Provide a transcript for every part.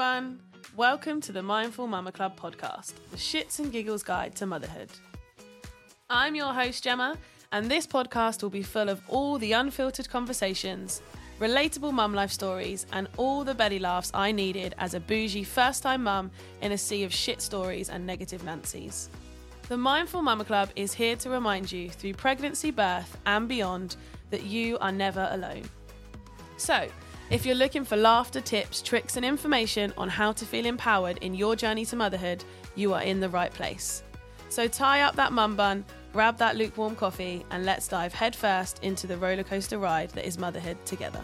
everyone. Welcome to the Mindful Mama Club podcast, the shits and giggles guide to motherhood. I'm your host, Gemma, and this podcast will be full of all the unfiltered conversations, relatable mum life stories, and all the belly laughs I needed as a bougie first time mum in a sea of shit stories and negative Nancy's. The Mindful Mama Club is here to remind you through pregnancy, birth, and beyond that you are never alone. So, if you're looking for laughter, tips, tricks, and information on how to feel empowered in your journey to motherhood, you are in the right place. So, tie up that mum bun, grab that lukewarm coffee, and let's dive headfirst into the rollercoaster ride that is motherhood together.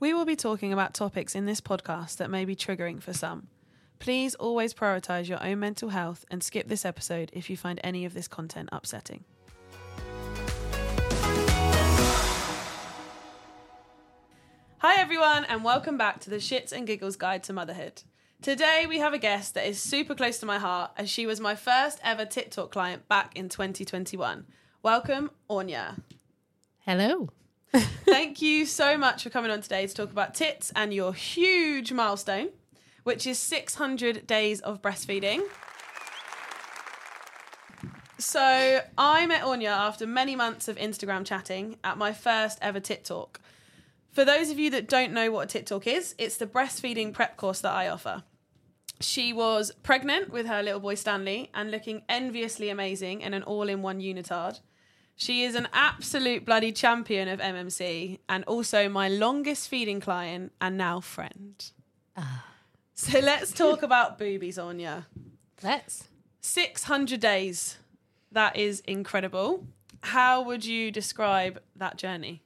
We will be talking about topics in this podcast that may be triggering for some. Please always prioritize your own mental health and skip this episode if you find any of this content upsetting. Hi, everyone, and welcome back to the Shits and Giggles Guide to Motherhood. Today, we have a guest that is super close to my heart as she was my first ever Tit Talk client back in 2021. Welcome, Aine. Hello. Thank you so much for coming on today to talk about tits and your huge milestone, which is 600 days of breastfeeding. So, I met Aine after many months of Instagram chatting at my first ever Tit Talk. For those of you that don't know what a Tit Talk is, it's the breastfeeding prep course that I offer. She was pregnant with her little boy Stanley and looking enviously amazing in an all in one unitard. She is an absolute bloody champion of MMC and also my longest feeding client and now friend. Ah. So let's talk about boobies, Aine. Let's. 600 days. That is incredible. How would you describe that journey?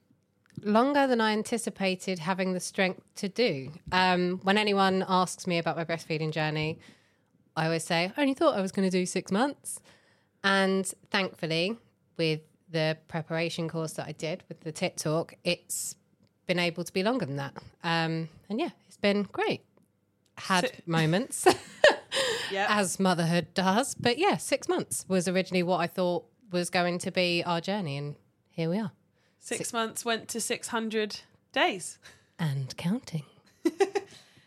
Longer than I anticipated having the strength to do. Um, when anyone asks me about my breastfeeding journey, I always say, I only thought I was going to do six months. And thankfully, with the preparation course that I did with the Tit Talk, it's been able to be longer than that. Um, and yeah, it's been great. Had So- moments, Yeah. as motherhood does. But yeah, six months was originally what I thought was going to be our journey. And here we are. Six months went to 600 days. And counting.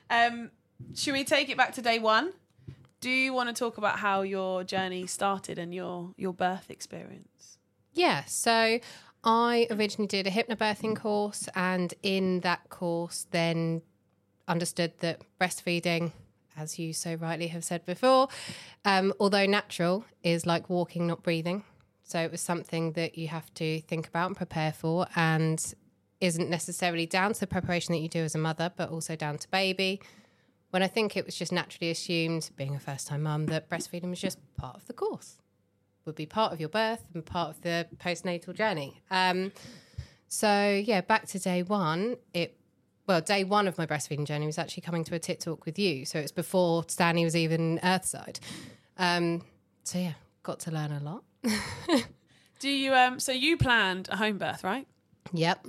Um, should we take it back to day one? Do you want to talk about how your journey started and your, your birth experience? Yeah, so I originally did a hypnobirthing course, and in that course, then understood that breastfeeding, as you so rightly have said before, um, although natural, is like walking, not breathing. So it was something that you have to think about and prepare for, and isn't necessarily down to the preparation that you do as a mother, but also down to baby. When I think it was just naturally assumed, being a first time mum, that breastfeeding was just part of the course would be part of your birth and part of the postnatal journey. Um, so yeah, back to day one. It well, day one of my breastfeeding journey was actually coming to a tit talk with you. So it's before Stanley was even Earthside. Um, so yeah, got to learn a lot. Do you, um, so you planned a home birth, right? Yep.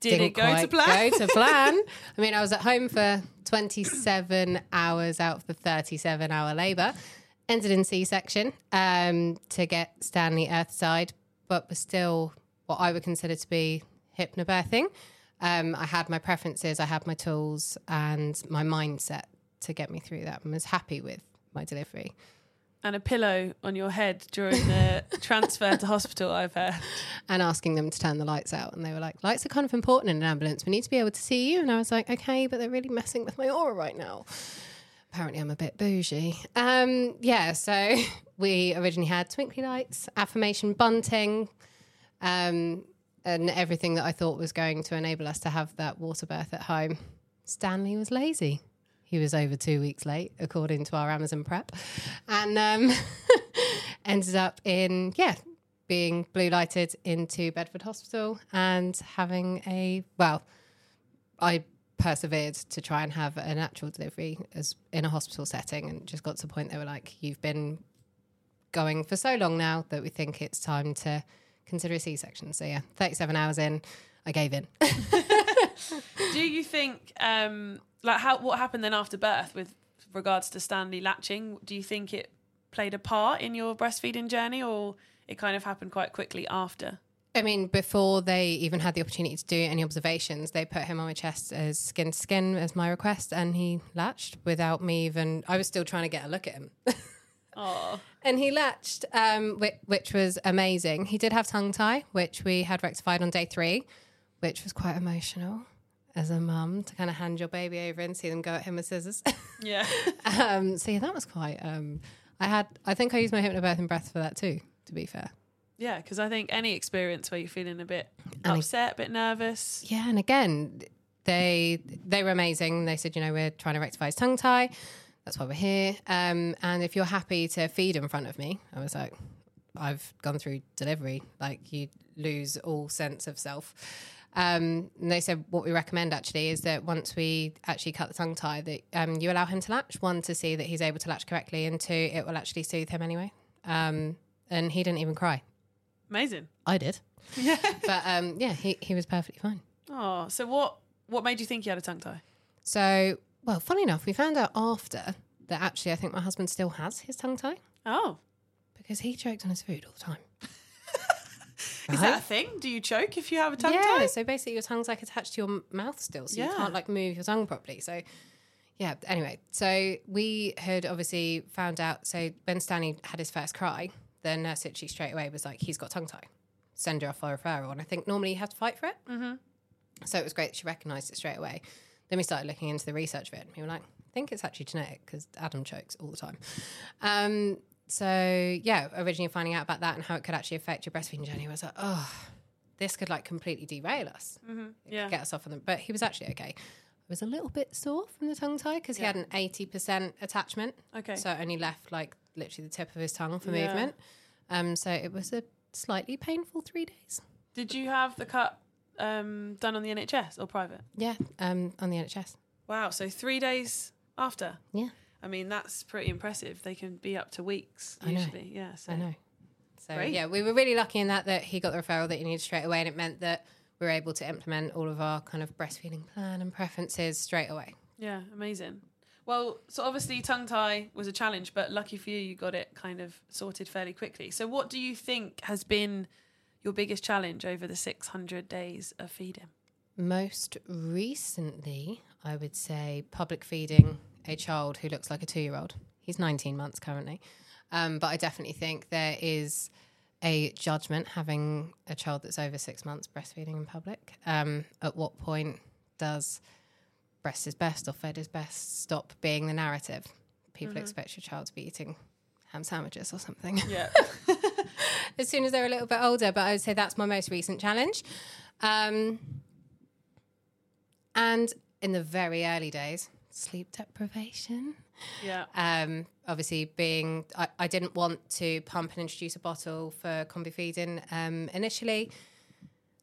Did Didn't it go to plan? Go to plan. I mean, I was at home for 27 hours out of the 37 hour labour. Ended in C section um, to get Stanley Earthside, but was still what I would consider to be hypnobirthing. Um, I had my preferences, I had my tools, and my mindset to get me through that, and was happy with my delivery. and a pillow on your head during the transfer to hospital, I've heard. and asking them to turn the lights out. And they were like, lights are kind of important in an ambulance. We need to be able to see you. And I was like, okay, but they're really messing with my aura right now. Apparently, I'm a bit bougie. Um, yeah, so we originally had twinkly lights, affirmation bunting, um, and everything that I thought was going to enable us to have that water birth at home. Stanley was lazy. He was over two weeks late, according to our Amazon prep, and um, ended up in yeah being blue lighted into Bedford Hospital and having a well, I persevered to try and have a natural delivery as in a hospital setting, and just got to the point they were like, "You've been going for so long now that we think it's time to consider a C section." So yeah, thirty-seven hours in, I gave in. Do you think, um, like, how what happened then after birth with regards to Stanley latching? Do you think it played a part in your breastfeeding journey, or it kind of happened quite quickly after. I mean, before they even had the opportunity to do any observations, they put him on my chest as skin to skin as my request, and he latched without me even. I was still trying to get a look at him. Oh, and he latched, um, which, which was amazing. He did have tongue tie, which we had rectified on day three, which was quite emotional as a mum to kind of hand your baby over and see them go at him with scissors. yeah. um, so yeah, that was quite. Um, I had, I think I used my hypnobirthing breath for that too. To be fair, Yeah, because I think any experience where you're feeling a bit And- upset, a bit nervous. yeah, and again, they they were amazing. They said, you know, we're trying to rectify his tongue tie. That's why we're here. Um, and if you're happy to feed in front of me, I was like, I've gone through delivery. Like you lose all sense of self. Um, and they said what we recommend actually is that once we actually cut the tongue tie, that um, you allow him to latch. One to see that he's able to latch correctly, and two, it will actually soothe him anyway. Um, and he didn't even cry. Amazing. I did, Yeah. but um, yeah, he he was perfectly fine. Oh, so what? What made you think he had a tongue tie? So, well, funny enough, we found out after that actually I think my husband still has his tongue tie Oh, because he choked on his food all the time. is that a thing? Do you choke if you have a tongue tie? yeah, tie? so basically your tongue's like attached to your m- mouth still, so Yeah. you can't like move your tongue properly. So, yeah, anyway, so we had obviously found out. So when Stanley had his first cry, the nurse literally straight away was like, he's got tongue tie. Send her off for referral. And I think normally you have to fight for it. Mm-hmm. So it was great that she recognised it straight away. Then we started looking into the research of it. And we were like, I think it's actually genetic because Adam chokes all the time. Um, so yeah, originally finding out about that and how it could actually affect your breastfeeding journey I was like, oh, this could like completely derail us, Yeah. get us off on them. But he was actually okay. I was a little bit sore from the tongue tie because he had an eighty percent attachment. Okay. So it only left like literally the tip of his tongue for Yeah. movement. Um, so it was a slightly painful three days. Did you have the cut um, done on the NHS or private? Yeah, um, on the NHS. Wow. So three days after. Yeah, I mean, that's pretty impressive. They can be up to weeks usually. Yeah. So I know. So Great. yeah, we were really lucky in that that he got the referral that he needed straight away, and it meant that we were able to implement all of our kind of breastfeeding plan and preferences straight away. Yeah, amazing. Well, so obviously tongue tie was a challenge, but lucky for you, you got it kind of sorted fairly quickly. So, what do you think has been your biggest challenge over the 600 days of feeding? Most recently, I would say public feeding a child who looks like a two year old. He's 19 months currently. Um, but I definitely think there is a judgment having a child that's over six months breastfeeding in public. Um, at what point does breast is best or fed is best stop being the narrative? People expect your child to be eating ham sandwiches or something Yeah. as soon as they're a little bit older. But I would say that's my most recent challenge. Um, and in the very early days, sleep deprivation. yeah. Um, obviously, being I, I didn't want to pump and introduce a bottle for combi feeding um, initially,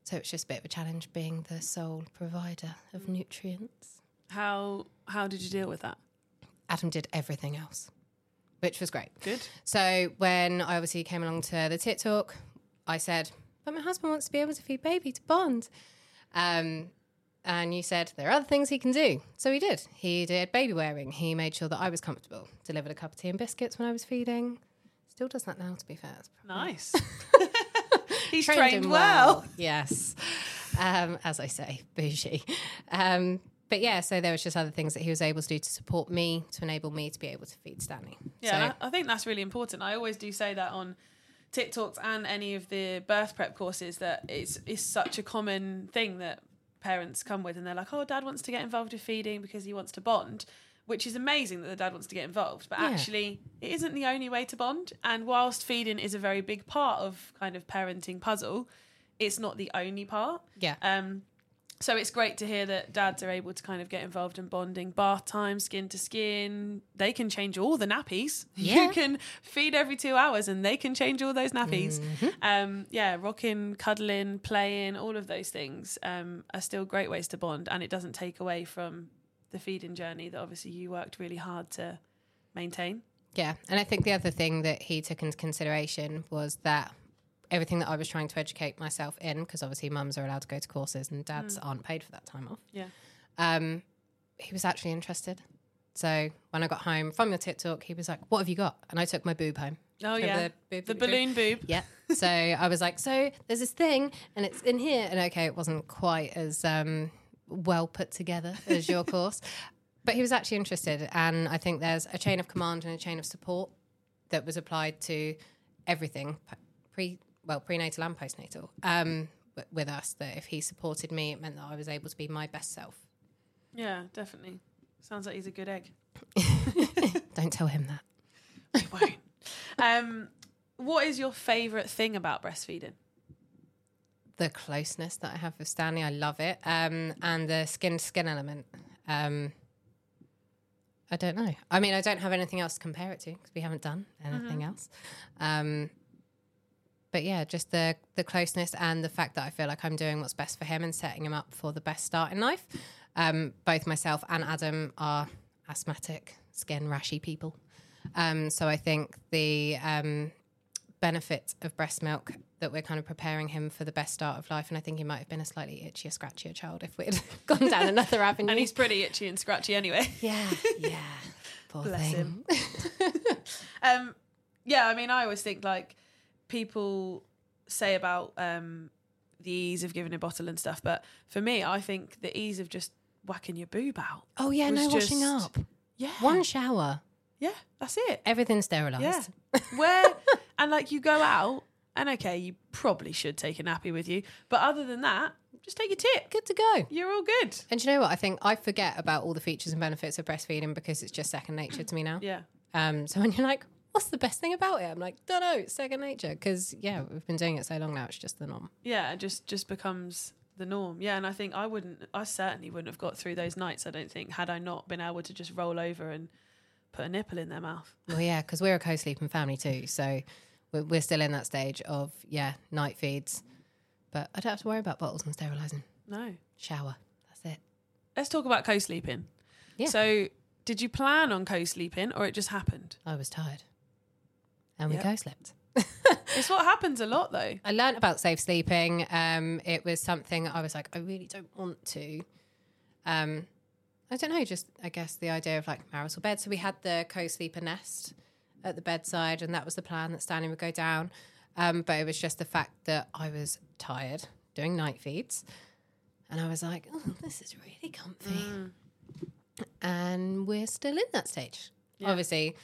so it's just a bit of a challenge being the sole provider of nutrients. How how did you deal with that? Adam did everything else, which was great. Good. So when I obviously came along to the tit talk, I said, "But my husband wants to be able to feed baby to bond." Um, and you said there are other things he can do. So he did. He did baby wearing. He made sure that I was comfortable. Delivered a cup of tea and biscuits when I was feeding. Still does that now, to be fair. Nice. He's trained trained, him well. Yes. Um, as I say, bougie. Um, but yeah, so there was just other things that he was able to do to support me, to enable me to be able to feed Stanley. Yeah, So- I, I think that's really important. I always do say that on TikToks and any of the birth prep courses that it's it's such a common thing that parents come with and they're like, Oh, dad wants to get involved with feeding because he wants to bond which is amazing that the dad wants to get involved. But Yeah. actually it isn't the only way to bond. And whilst feeding is a very big part of kind of parenting puzzle, it's not the only part. yeah. Um, so it's great to hear that dads are able to kind of get involved in bonding, bath time, skin to skin. They can change all the nappies. Yeah. You can feed every two hours, and they can change all those nappies. Um, yeah, rocking, cuddling, playing, all of those things um, are still great ways to bond, and it doesn't take away from the feeding journey that obviously you worked really hard to maintain. Yeah, and I think the other thing that he took into consideration was that everything that I was trying to educate myself in, because obviously mums are allowed to go to courses and dads aren't paid for that time off. Yeah. Um, he was actually interested. So when I got home from your Tit Talk, he was like, "What have you got?" And I took my boob home. Oh Remember yeah, the boob the that we drew? balloon boob. Yeah. So I was like, so there's this thing and it's in here. And okay, it wasn't quite as um, well put together as your course. But he was actually interested. And I think there's a chain of command and a chain of support that was applied to everything pre, well, prenatal and postnatal um, with us. That if he supported me, it meant that I was able to be my best self. Yeah, definitely. Sounds like he's a good egg. Don't tell him that. We won't. um, what is your favourite thing about breastfeeding? the closeness that I have with Stanley. I love it. Um, and the skin to skin element. Um, I don't know. I mean, I don't have anything else to compare it to because we haven't done anything else. Um, but yeah, just the the closeness and the fact that I feel like I'm doing what's best for him and setting him up for the best start in life. Um, both myself and Adam are asthmatic, skin rashy people. Um, so I think the um, benefit of breast milk that we're kind of preparing him for the best start of life. And I think he might have been a slightly itchier, scratchier child if we'd gone down another avenue. And he's pretty itchy and scratchy anyway. yeah, yeah. Poor Bless thing. him. um, yeah, I mean, I always think like people say about um, the ease of giving a bottle and stuff, but for me, I think the ease of just whacking your boob out. Oh yeah, no washing up. Yeah, One shower, Yeah, that's it. everything's sterilised. Yeah, where and like you go out, and okay, you probably should take a nappy with you, but other than that, just take your tip. Good to go. You're all good. And you know what? I think I forget about all the features and benefits of breastfeeding because it's just second nature to me now. Yeah, Um, so when you're like, what's the best thing about it? I'm like, don't know, it's second nature. Because, yeah, we've been doing it so long now, it's just the norm. yeah, it just just becomes the norm. Yeah, and I think I wouldn't, I certainly wouldn't have got through those nights. I don't think had I not been able to just roll over and put a nipple in their mouth. Well, yeah, because we're a co sleeping family too. So we're, we're still in that stage of, yeah, night feeds. But I don't have to worry about bottles and sterilising. No. Shower. That's it. Let's talk about co-sleeping. Yeah. So, did you plan on co-sleeping, or it just happened? I was tired. And we Yep. co slept. It's what happens a lot, though. I learned about safe sleeping. Um, it was something I was like, I really don't want to. Um, I don't know, just I guess the idea of like marital bed. So we had the co-sleeper nest at the bedside, and that was the plan that Stanley would go down. Um, but it was just the fact that I was tired doing night feeds, and I was like, oh, this is really comfy. And we're still in that stage. Obviously,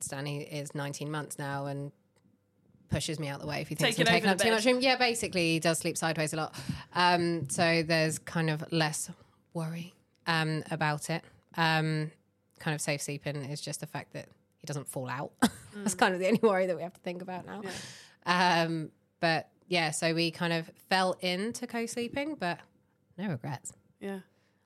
Stanley is 19 months now and pushes me out the way if he thinks Taking I'm taking up too bed. much room. Yeah, basically, he does sleep sideways a lot. Um, so there's kind of less worry um, about it. Um, kind of safe sleeping is just the fact that he doesn't fall out. That's kind of the only worry that we have to think about now. Um, but yeah, so we kind of fell into co sleeping, but no regrets. Yeah.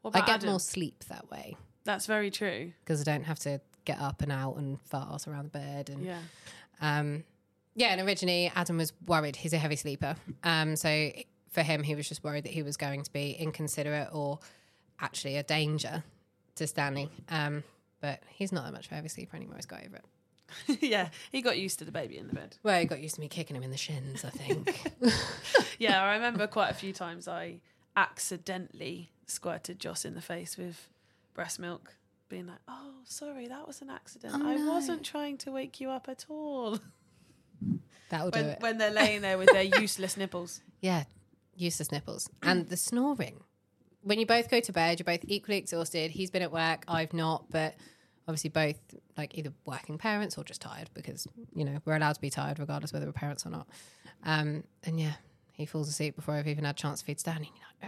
I get Adam? more sleep that way That's very true. because I don't have to get up and out and fast around the bed. And Yeah. um, yeah, and originally Adam was worried. He's a heavy sleeper. Um, so for him, he was just worried that he was going to be inconsiderate or actually a danger to Stanley. Um, but he's not that much of a heavy sleeper anymore. He's got over it. yeah. He got used to the baby in the bed. Well, he got used to me kicking him in the shins, I think. Yeah, I remember quite a few times I accidentally squirted Joss in the face with breast milk, being like, "Oh, sorry, that was an accident. Oh, I no." wasn't trying to wake you up at all." That'll do When, it. when they're laying there with their useless nipples. Yeah, useless nipples. And the snoring. When you both go to bed, you're both equally exhausted. He's been at work, I've not, but obviously both like either working parents or just tired because, you know, we're allowed to be tired regardless whether we're parents or not. Um, and yeah, he falls asleep before I've even had a chance to feed Stanley. You're like,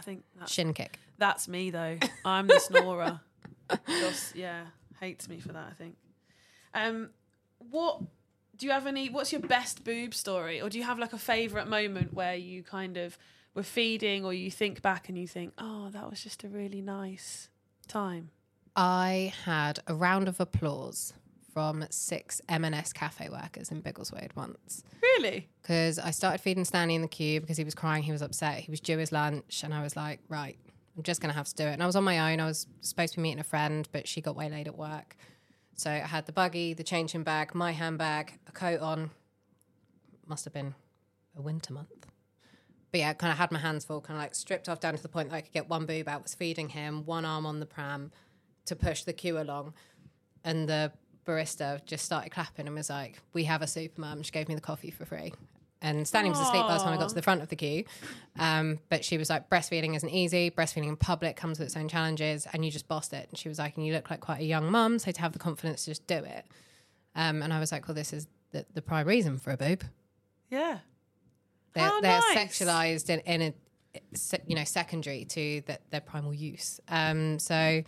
I think that's, Shin kick. that's me though. I'm the snorer. Joss, yeah, hates me for that. I think. Um, what do you have any? What's your best boob story, or do you have like a favorite moment where you kind of were feeding, or you think back and you think, oh, that was just a really nice time. I had a round of applause from six M&S cafe workers in Biggleswade once. Really? because I started feeding Stanley in the queue because he was crying, he was upset, he was due his lunch, and I was like, right, I'm just gonna have to do it. And I was on my own. I was supposed to be meeting a friend, but she got way late at work, so I had the buggy, the changing bag, my handbag, a coat on. Must have been a winter month. but yeah, kind of had my hands full, kind of like stripped off down to the point that I could get one boob out, was feeding him, one arm on the pram to push the queue along. And the barista just started clapping and was like, We have a super mum. She gave me the coffee for free. And Stanley was asleep by the time I got to the front of the queue. Um, but she was like, breastfeeding isn't easy. Breastfeeding in public comes with its own challenges, and you just bossed it. And she was like, and you look like quite a young mum, so to have the confidence to just do it. Um, and I was like, well, this is the, the prime reason for a boob. Yeah. They're, How they're nice. sexualized in, in a you know secondary to the, their primal use. Um, so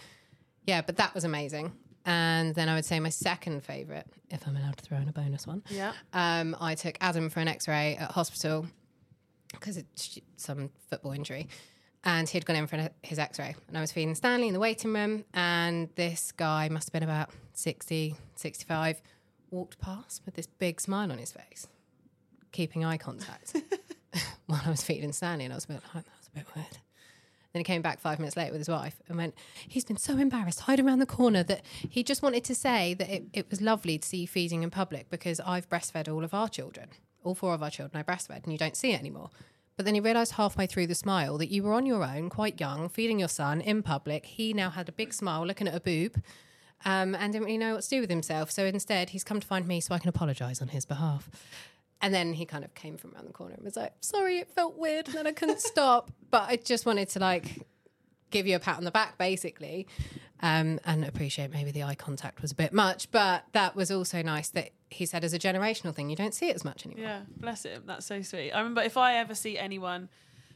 yeah, but that was amazing. And then I would say my second favorite, if I'm allowed to throw in a bonus one, Yeah. um, I took Adam for an X-ray at hospital because it's some football injury, and he'd gone in for his X-ray, and I was feeding Stanley in the waiting room, and this guy must have been about 60, 65, walked past with this big smile on his face, keeping eye contact while I was feeding Stanley, and I was a bit like, that's a bit weird. Then he came back five minutes later with his wife and went, He's been so embarrassed, hiding around the corner, that he just wanted to say that it, it was lovely to see you feeding in public because I've breastfed all of our children, all four of our children, I breastfed, and you don't see it anymore. But then he realised halfway through the smile that you were on your own, quite young, feeding your son in public. He now had a big smile looking at a boob um, and didn't really know what to do with himself. So instead, he's come to find me so I can apologise on his behalf. And then he kind of came from around the corner and was like, sorry, it felt weird. And then I couldn't stop. But I just wanted to like give you a pat on the back, basically. Um, and appreciate maybe the eye contact was a bit much. But that was also nice that he said as a generational thing, you don't see it as much anymore. Yeah, bless him. That's so sweet. I remember if I ever see anyone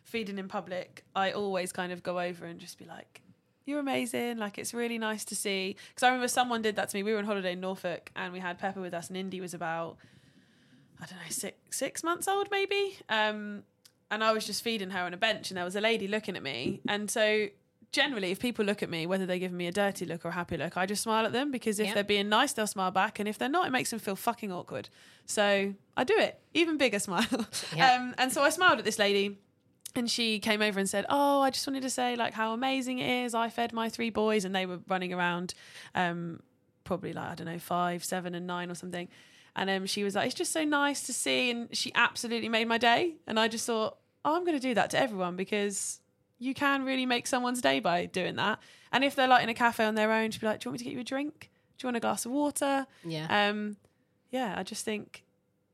feeding in public, I always kind of go over and just be like, "You're amazing! Like it's really nice to see." Because I remember someone did that to me. We were on holiday in Norfolk and we had Pepper with us, and Indy was about, I don't know, six six months old maybe. Um, and I was just feeding her on a bench, and there was a lady looking at me, and so. Generally, if people look at me, whether they give me a dirty look or a happy look, I just smile at them because if Yep. they're being nice, they'll smile back, and if they're not, it makes them feel fucking awkward. So I do it, even bigger smile. Yeah. Um, and so I smiled at this lady, and she came over and said, "Oh, I just wanted to say like how amazing it is. I fed my three boys, and they were running around, um, probably like I don't know, five, seven, and nine or something." And um, she was like, "It's just so nice to see," and she absolutely made my day. And I just thought, "Oh, I'm going to do that to everyone because." You can really make someone's day by doing that. And if they're like in a cafe on their own, she'd be like, Do you want me to get you a drink? Do you want a glass of water? Yeah. Um, yeah, I just think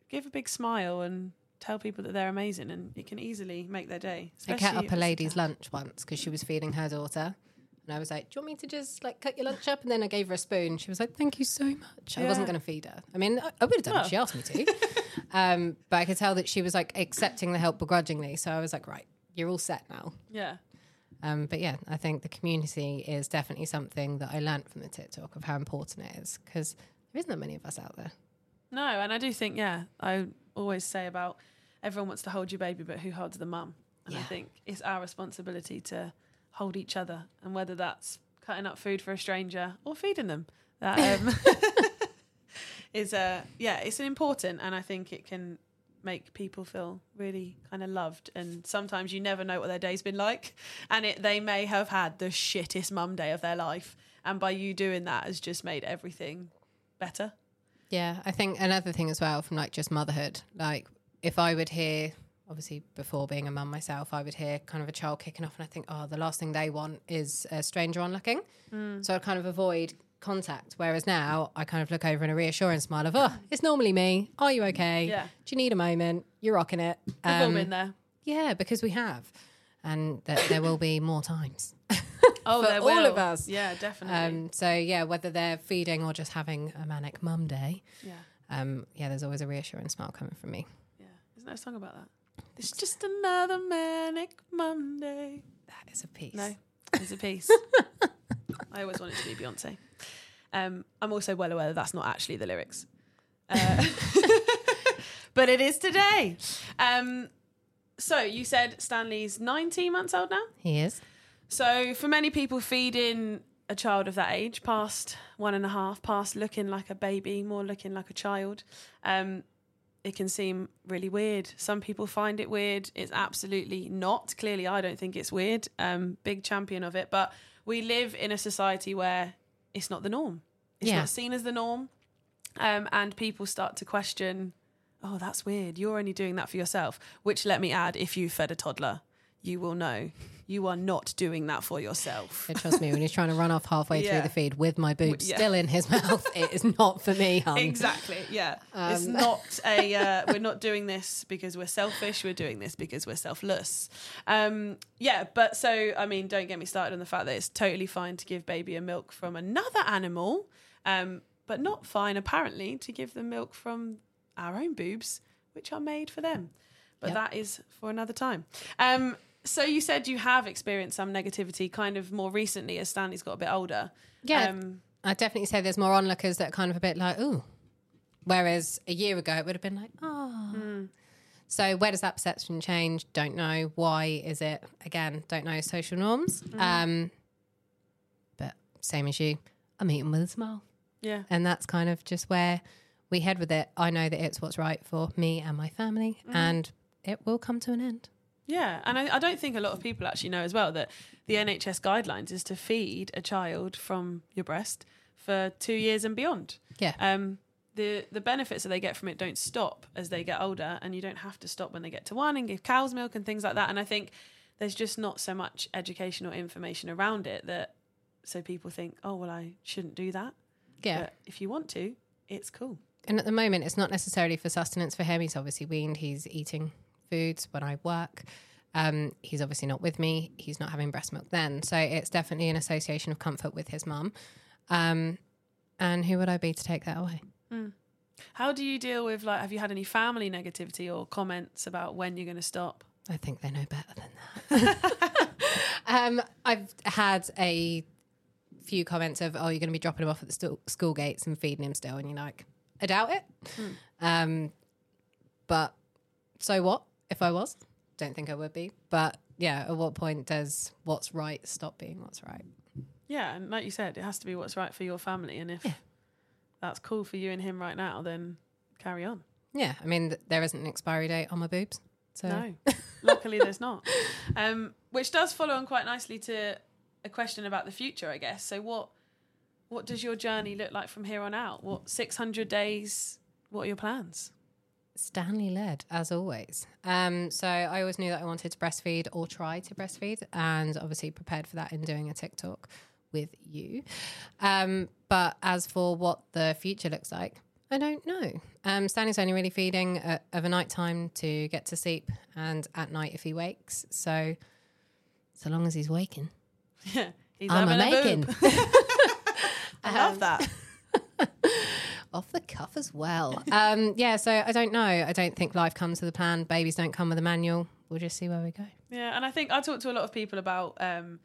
give a big smile and tell people that they're amazing, and it can easily make their day. I cut up a lady's lunch once because she was feeding her daughter. And I was like, Do you want me to just like cut your lunch up? And then I gave her a spoon. She was like, Thank you so much. I wasn't going to feed her. I mean, I, I would have done Well. if she asked me to. um, but I could tell that she was like accepting the help begrudgingly. So I was like, Right, you're all set now. Yeah, Um, but yeah, I think the community is definitely something that I learned from the Tit Talk of how important it is because there isn't that many of us out there. no, and I do think yeah, I always say about everyone wants to hold your baby, but who holds the mum? And I think it's our responsibility to hold each other, and whether that's cutting up food for a stranger or feeding them, that um, is uh, yeah, it's an important, and I think it can make people feel really kind of loved and sometimes you never know what their day's been like and it they may have had the shittest mum day of their life and by you doing that has just made everything better. Yeah, I think another thing as well from like just motherhood, like if I would hear, obviously before being a mum myself, I would hear kind of a child kicking off and I think, oh, the last thing they want is a stranger on looking. So I kind of avoid contact. Whereas now I kind of look over in a reassuring smile of, oh, it's normally me. Are you okay? Yeah. Do you need a moment? You're rocking it. we've all Um, been there yeah, because we have. And that there will be more times. oh for all will. of us. yeah definitely Um, so yeah, whether they're feeding or just having a manic mum day, yeah um, yeah, there's always a reassuring smile coming from me. yeah isn't there a song about that it's just another manic monday. That is a piece. no it's a piece. I always wanted to be beyonce. Um, i'm also well aware that that's not actually the lyrics. Uh, but it is today. Um, so you said stanley's 19 months old now? He is. So, for many people, feeding a child of that age, past one and a half, past looking like a baby, more looking like a child, um, it can seem really weird. Some people find it weird. It's absolutely not. Clearly, I don't think it's weird. Um, big champion of it. But we live in a society where it's not the norm. It's Yeah. not seen as the norm. Um, and people start to question, oh, that's weird. You're only doing that for yourself. Which, let me add, if you fed a toddler, you will know you are not doing that for yourself. Yeah, trust me, when he's trying to run off halfway Yeah. through the feed with my boobs yeah. still in his mouth, it is not for me, hun. Exactly. Yeah. it's Um, not a. Uh, we're not doing this because we're selfish. We're doing this because we're selfless. Um, yeah. But so I mean, don't get me started on the fact that it's totally fine to give baby a milk from another animal, um, but not fine apparently to give them milk from our own boobs, which are made for them. But Yep. that is for another time. Um, so you said you have experienced some negativity, kind of more recently as Stanley's got a bit older. Yeah. Um, I'd definitely say there's more onlookers that are kind of a bit like, ooh. Whereas a year ago, it would have been like, oh. So where does that perception change? Don't know. Why is it? Again, don't know social norms. Um, but same as you, I'm eating with a smile. yeah. And that's kind of just where we head with it. I know that it's what's right for me and my family, and it will come to an end. Yeah, and I, I don't think a lot of people actually know as well that the NHS guidelines is to feed a child from your breast for two years and beyond. Yeah. Um, the the benefits that they get from it don't stop as they get older, and you don't have to stop when they get to one and give cow's milk and things like that. And I think there's just not so much educational information around it that so people think, oh well, I shouldn't do that. Yeah. But if you want to, it's cool. And at the moment, it's not necessarily for sustenance for him. He's obviously weaned. He's eating foods when I work. Um, he's obviously not with me. He's not having breast milk then. So it's definitely an association of comfort with his mum. Um, and who would I be to take that away? How do you deal with like? Have you had any family negativity or comments about when you're going to stop? I think they know better than that. um, I've had a few comments of, "Oh, you're going to be dropping him off at the school gates and feeding him still," and you're like, "I doubt it." Um, but so what if I was? Don't think I would be. But yeah, at what point does what's right stop being what's right? Yeah, and like you said, it has to be what's right for your family. And if that's cool for you and him right now, then carry on. Yeah, I mean, th- there isn't an expiry date on my boobs. So No, luckily there's not. Um, which does follow on quite nicely to a question about the future, I guess. So what what does your journey look like from here on out? What 600 days? What are your plans? Stanley led, as always. Um, so I always knew that I wanted to breastfeed or try to breastfeed, and obviously prepared for that in doing a Tit Talk with you. Um, but as for what the future looks like, I don't know. Um, Stanley's only really feeding uh, of a night time to get to sleep, and at night if he wakes. So, so long as he's waking, Yeah, he's I'm a making. I love that. Off the cuff as well. um, yeah, so I don't know. I don't think life comes with a plan. Babies don't come with a manual. We'll just see where we go. Yeah, and I think I talk to a lot of people about um,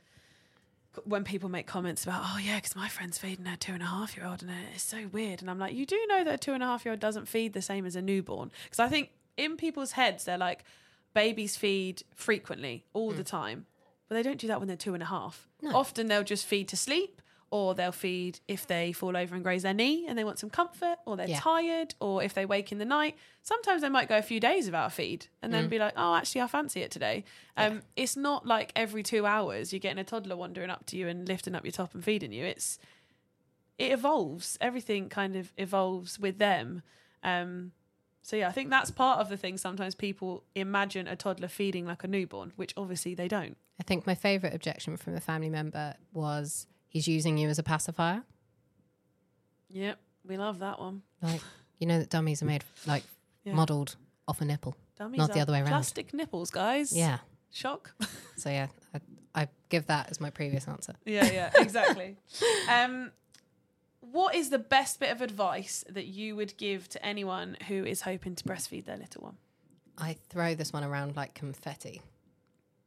when people make comments about, oh yeah, because my friend's feeding her two and a half year old, and it's so weird. And I'm like, you do know that a two and a half year old doesn't feed the same as a newborn, because I think in people's heads they're like, babies feed frequently all the time, but they don't do that when they're two and a half. Often they'll just feed to sleep. Or they'll feed if they fall over and graze their knee and they want some comfort, or they're Yeah. tired, or if they wake in the night. Sometimes they might go a few days without a feed and then be like, oh, actually, I fancy it today. Um, It's not like every two hours you're getting a toddler wandering up to you and lifting up your top and feeding you. It's it evolves. Everything kind of evolves with them. Um, so yeah, I think that's part of the thing. Sometimes people imagine a toddler feeding like a newborn, which obviously they don't. I think my favourite objection from a family member was he's using you as a pacifier. Yep, we love that one. Like, you know that dummies are made like Yeah. modelled off a nipple. Dummies Not the other way around. Plastic nipples, guys. Yeah. Shock. So yeah, I, I give that as my previous answer. yeah, yeah, exactly. um, what is the best bit of advice that you would give to anyone who is hoping to breastfeed their little one? I throw this one around like confetti.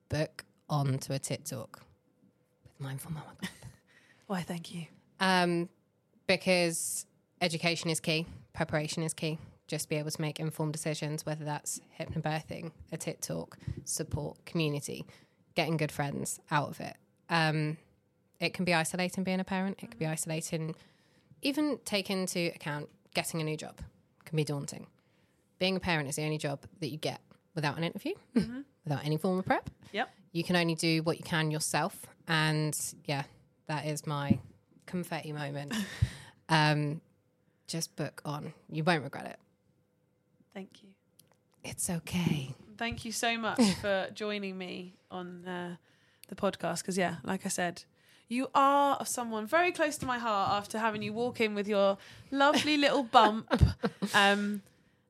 Book onto a Tit Talk with Mindful Mama. Why, thank you. Um, because education is key, preparation is key. Just be able to make informed decisions, whether that's hypnobirthing, a Tit Talk, support, community, getting good friends out of it. Um, it can be isolating being a parent. It can be isolating, even take into account getting a new job can be daunting. Being a parent is the only job that you get without an interview, without any form of prep. Yep. You can only do what you can yourself. And yeah, that is my confetti moment. um, just book on. You won't regret it. Thank you. It's okay. Thank you so much for joining me on uh, the podcast. Because, yeah, like I said, you are someone very close to my heart after having you walk in with your lovely little bump. Um,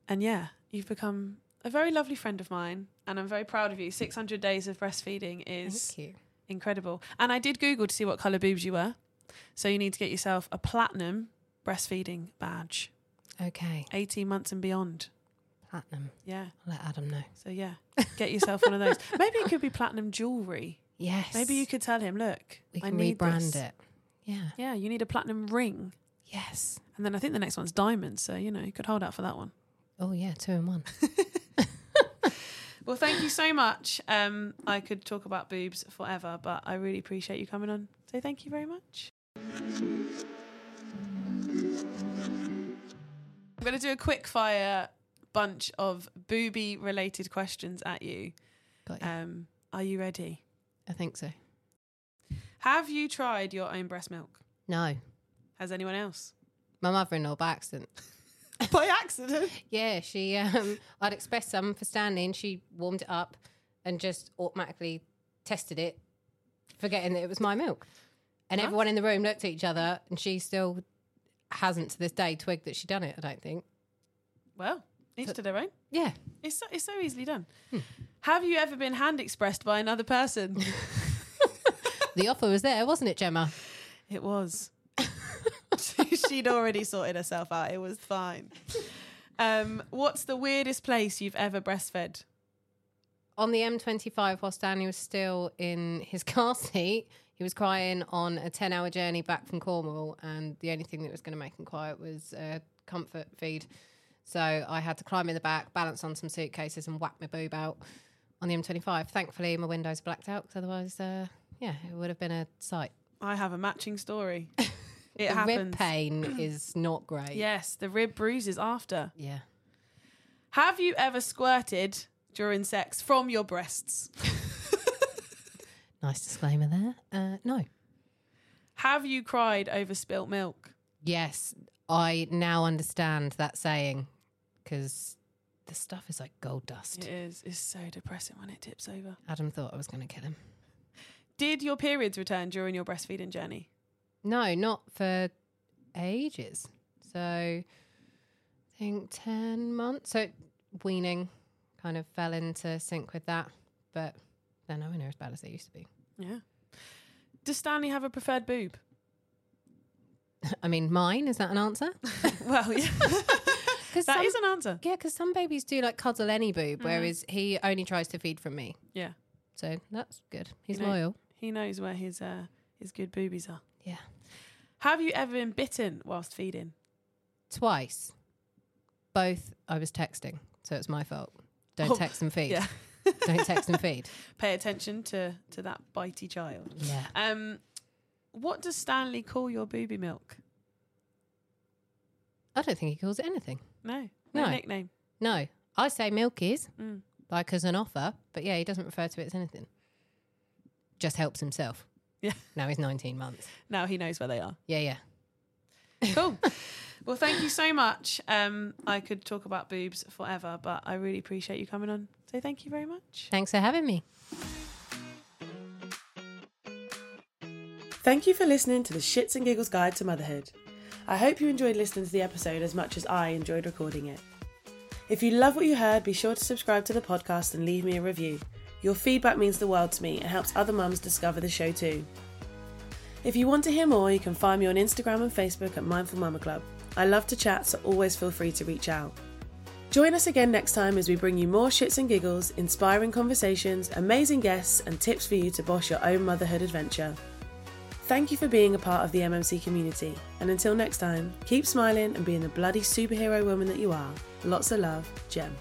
and yeah, you've become a very lovely friend of mine. And I'm very proud of you. 600 days of breastfeeding is Thank you. Incredible. And I did Google to see what colour boobs you were. So you need to get yourself a platinum breastfeeding badge, Okay. 18 months and beyond. Platinum. Yeah. I'll let Adam know. So yeah, get yourself one of those. Maybe it could be platinum jewelry. Yes. Maybe you could tell him, look, We I can need rebrand this. it. Yeah. Yeah, you need a platinum ring, Yes. and then I think the next one's diamonds. So you know, you could hold out for that one. Oh yeah, two in one. Well, thank you so much. Um, I could talk about boobs forever, but I really appreciate you coming on. So thank you very much. I'm going to do a quick fire bunch of booby related questions at you. Got you. Um, are you ready? I think so. Have you tried your own breast milk? No. Has anyone else? My mother-in-law by accident. By accident. Yeah, she. Um, I'd expressed some for Stanley, and she warmed it up and just automatically tested it, forgetting that it was my milk. And Nice. everyone in the room looked at each other, and she still hasn't to this day twigged that she'd done it. I don't think. Well, each to their own. Yeah. It's so, it's so easily done. Have you ever been hand expressed by another person? The offer was there, wasn't it, Gemma? it was. She'd already sorted herself out. It was fine. Um, what's the weirdest place you've ever breastfed? On the M25, whilst Stanley was still in his car seat, he was crying on a 10 hour journey back from Cornwall. And the only thing that was going to make him quiet was a comfort feed. So I had to climb in the back, balance on some suitcases, and whack my boob out on the M25. Thankfully, my windows blacked out because otherwise, uh, yeah, it would have been a sight. I have a matching story. It the happens. rib pain is not great. Yes, the rib bruises after. Yeah. Have you ever squirted during sex from your breasts? Nice disclaimer there. Uh, no. Have you cried over spilt milk? Yes, I now understand that saying because the stuff is like gold dust. It is. It's so depressing when it tips over. Adam thought I was going to kill him. Did your periods return during your breastfeeding journey? No, not for ages. So I think 10 months. So weaning kind of fell into sync with that. But they're nowhere near as bad as they used to be. Yeah. Does Stanley have a preferred boob? I mean, mine, is that an answer? well, yeah. Because that that is an answer. Yeah, because some babies do like cuddle any boob, whereas he only tries to feed from me. Yeah. So that's good. He's You know- loyal. He knows where his uh, his good boobies are. Yeah. Have you ever been bitten whilst feeding? Twice. Both I was texting, so it's my fault. Don't Oh, text and feed. yeah. Don't text and feed. Pay attention to to that bitey child. Yeah. Um, what does Stanley call your booby milk? I don't think he calls it anything. No, no, No. nickname. No. I say milkies, Mm. like as an offer, but yeah, he doesn't refer to it as anything. Just helps himself. Yeah. Now he's 19 months. Now he knows where they are. Yeah, yeah. Cool. well, thank you so much. Um, I could talk about boobs forever, but I really appreciate you coming on. So thank you very much. Thanks for having me. Thank you for listening to the Shits and Giggles Guide to Motherhood. I hope you enjoyed listening to the episode as much as I enjoyed recording it. If you love what you heard, be sure to subscribe to the podcast and leave me a review. Your feedback means the world to me and helps other mums discover the show too. If you want to hear more, you can find me on Instagram and Facebook at Mindful Mama Club. I love to chat, so always feel free to reach out. Join us again next time as we bring you more shits and giggles, inspiring conversations, amazing guests, and tips for you to boss your own motherhood adventure. Thank you for being a part of the MMC community, and until next time, keep smiling and being the bloody superhero woman that you are. Lots of love, Jem.